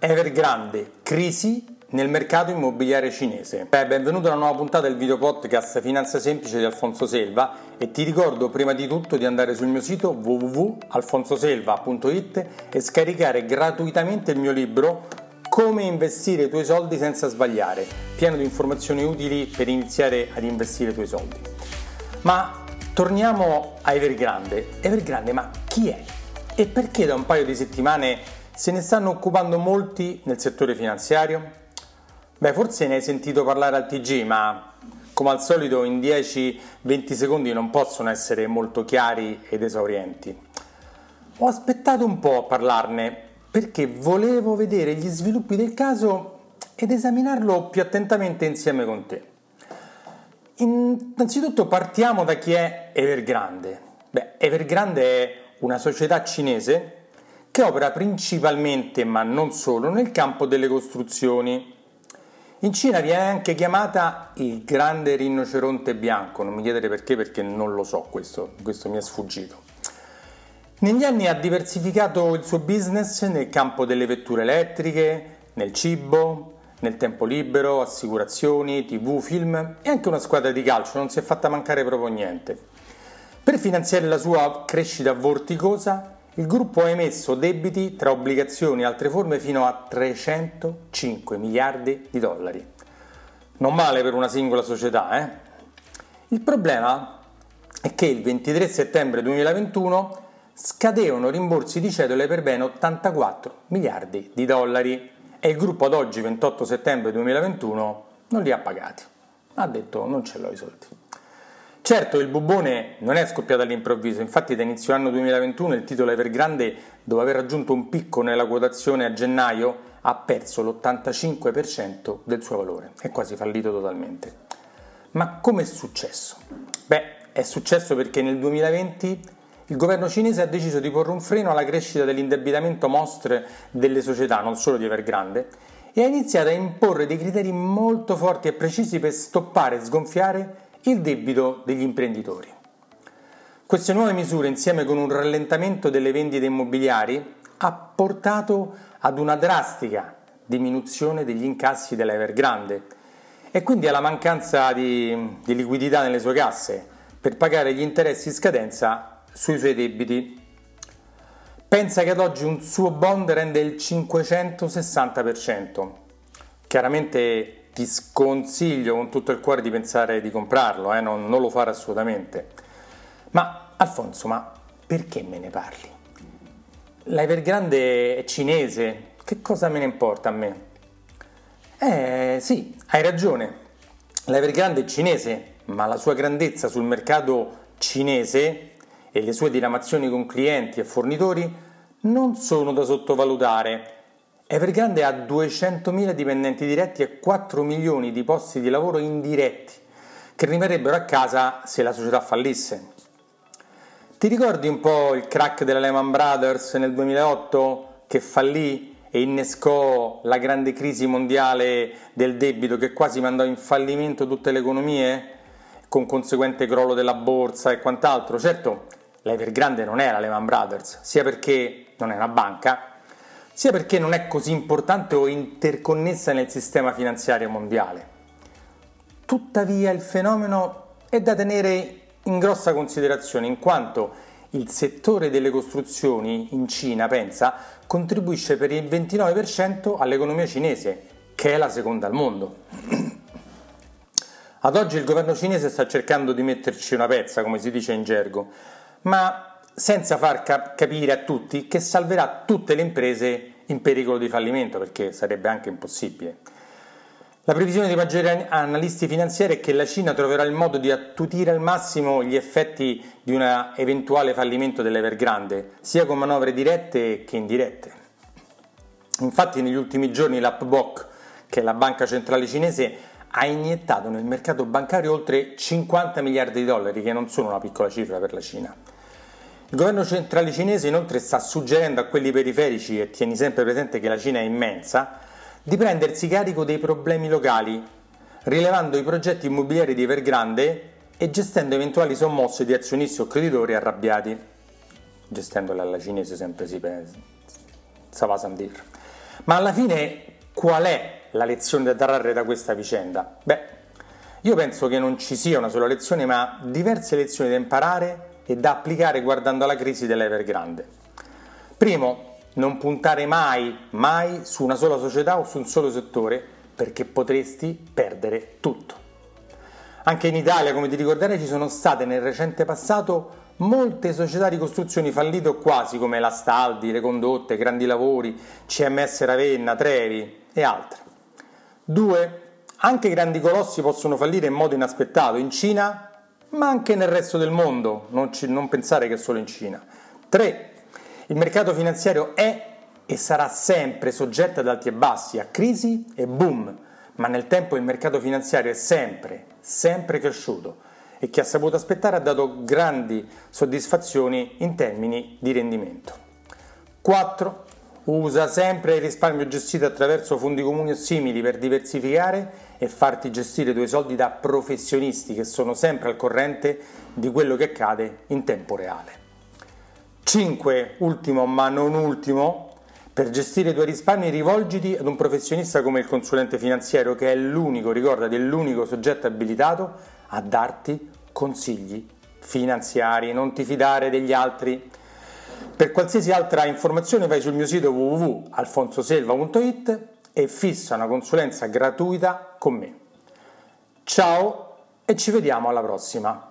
Evergrande, crisi nel mercato immobiliare cinese. Beh, benvenuto a una nuova puntata del video podcast Finanza Semplice di Alfonso Selva e ti ricordo prima di tutto di andare sul mio sito www.alfonsoselva.it e scaricare gratuitamente il mio libro Come investire i tuoi soldi senza sbagliare, pieno di informazioni utili per iniziare ad investire i tuoi soldi. Ma torniamo a Evergrande. Evergrande, ma chi è? E perché da un paio di settimane se ne stanno occupando molti nel settore finanziario? Beh, forse ne hai sentito parlare al TG, ma come al solito in 10-20 secondi non possono essere molto chiari ed esaurienti. Ho aspettato un po' a parlarne perché volevo vedere gli sviluppi del caso ed esaminarlo più attentamente insieme con te. Innanzitutto partiamo da chi è Evergrande. Beh, Evergrande è una società cinese che opera principalmente, ma non solo, nel campo delle costruzioni. In Cina viene anche chiamata il grande rinoceronte bianco, non mi chiedere perché perché non lo so, questo, questo mi è sfuggito. Negli anni ha diversificato il suo business nel campo delle vetture elettriche, nel cibo, nel tempo libero, assicurazioni, tv, film e anche una squadra di calcio, non si è fatta mancare proprio niente. Per finanziare la sua crescita vorticosa il gruppo ha emesso debiti tra obbligazioni e altre forme fino a 305 miliardi di dollari. Non male per una singola società, eh? Il problema è che il 23 settembre 2021 scadevano rimborsi di cedole per ben 84 miliardi di dollari e il gruppo ad oggi, 28 settembre 2021, non li ha pagati. Ha detto non ce l'ho i soldi. Certo, il bubone non è scoppiato all'improvviso, infatti da inizio anno 2021 il titolo Evergrande, dopo aver raggiunto un picco nella quotazione a gennaio, ha perso l'85% del suo valore, è quasi fallito totalmente. Ma come è successo? Beh, è successo perché nel 2020 il governo cinese ha deciso di porre un freno alla crescita dell'indebitamento mostre delle società, non solo di Evergrande, e ha iniziato a imporre dei criteri molto forti e precisi per stoppare e sgonfiare il debito degli imprenditori. Queste nuove misure, insieme con un rallentamento delle vendite immobiliari, ha portato ad una drastica diminuzione degli incassi della Evergrande e quindi alla mancanza di, di liquidità nelle sue casse per pagare gli interessi in scadenza sui suoi debiti. Pensa che ad oggi un suo bond rende il 560%. Chiaramente ti sconsiglio con tutto il cuore di pensare di comprarlo, eh? non, non lo fare assolutamente. Ma Alfonso, ma perché me ne parli? La Evergrande è cinese, che cosa me ne importa a me? Eh sì, hai ragione, la Evergrande è cinese, ma la sua grandezza sul mercato cinese e le sue diramazioni con clienti e fornitori non sono da sottovalutare Evergrande ha 200.000 dipendenti diretti e 4 milioni di posti di lavoro indiretti che rimarrebbero a casa se la società fallisse. Ti ricordi un po' il crack della Lehman Brothers nel 2008 che fallì e innescò la grande crisi mondiale del debito che quasi mandò in fallimento tutte le economie con conseguente crollo della borsa e quant'altro? Certo, la Evergrande non era Lehman Brothers, sia perché non è una banca, sia perché non è così importante o interconnessa nel sistema finanziario mondiale. Tuttavia il fenomeno è da tenere in grossa considerazione in quanto il settore delle costruzioni in Cina, pensa, contribuisce per il 29% all'economia cinese, che è la seconda al mondo. Ad oggi il governo cinese sta cercando di metterci una pezza, come si dice in gergo, ma senza far cap- capire a tutti che salverà tutte le imprese in pericolo di fallimento, perché sarebbe anche impossibile. La previsione di maggiori analisti finanziari è che la Cina troverà il modo di attutire al massimo gli effetti di un eventuale fallimento dell'Evergrande, sia con manovre dirette che indirette. Infatti negli ultimi giorni l'Upbook, che è la banca centrale cinese, ha iniettato nel mercato bancario oltre 50 miliardi di dollari, che non sono una piccola cifra per la Cina. Il governo centrale cinese inoltre sta suggerendo a quelli periferici, e tieni sempre presente che la Cina è immensa, di prendersi carico dei problemi locali, rilevando i progetti immobiliari di Evergrande e gestendo eventuali sommosse di azionisti o creditori arrabbiati. Gestendola alla cinese sempre si pensa. Ça va sans dire. Ma alla fine qual è la lezione da trarre da questa vicenda? Beh, io penso che non ci sia una sola lezione, ma diverse lezioni da imparare e da applicare guardando alla crisi dell'Evergrande. Primo, non puntare mai, mai su una sola società o su un solo settore perché potresti perdere tutto. Anche in Italia, come ti ricorderai, ci sono state nel recente passato molte società di costruzioni fallite o quasi, come la Staldi, le Condotte, Grandi Lavori, CMS Ravenna, Trevi e altre. 2. Anche grandi colossi possono fallire in modo inaspettato, in Cina, ma anche nel resto del mondo, non, ci, non pensare che solo in Cina. 3. Il mercato finanziario è e sarà sempre soggetto ad alti e bassi, a crisi e boom, ma nel tempo il mercato finanziario è sempre, sempre cresciuto e chi ha saputo aspettare ha dato grandi soddisfazioni in termini di rendimento. 4. Usa sempre il risparmio gestito attraverso fondi comuni o simili per diversificare e farti gestire i tuoi soldi da professionisti che sono sempre al corrente di quello che accade in tempo reale. 5. Ultimo ma non ultimo, per gestire i tuoi risparmi rivolgiti ad un professionista come il consulente finanziario che è l'unico, ricordati, è l'unico soggetto abilitato a darti consigli finanziari, non ti fidare degli altri. Per qualsiasi altra informazione vai sul mio sito www.alfonsoselva.it e fissa una consulenza gratuita con me. Ciao e ci vediamo alla prossima!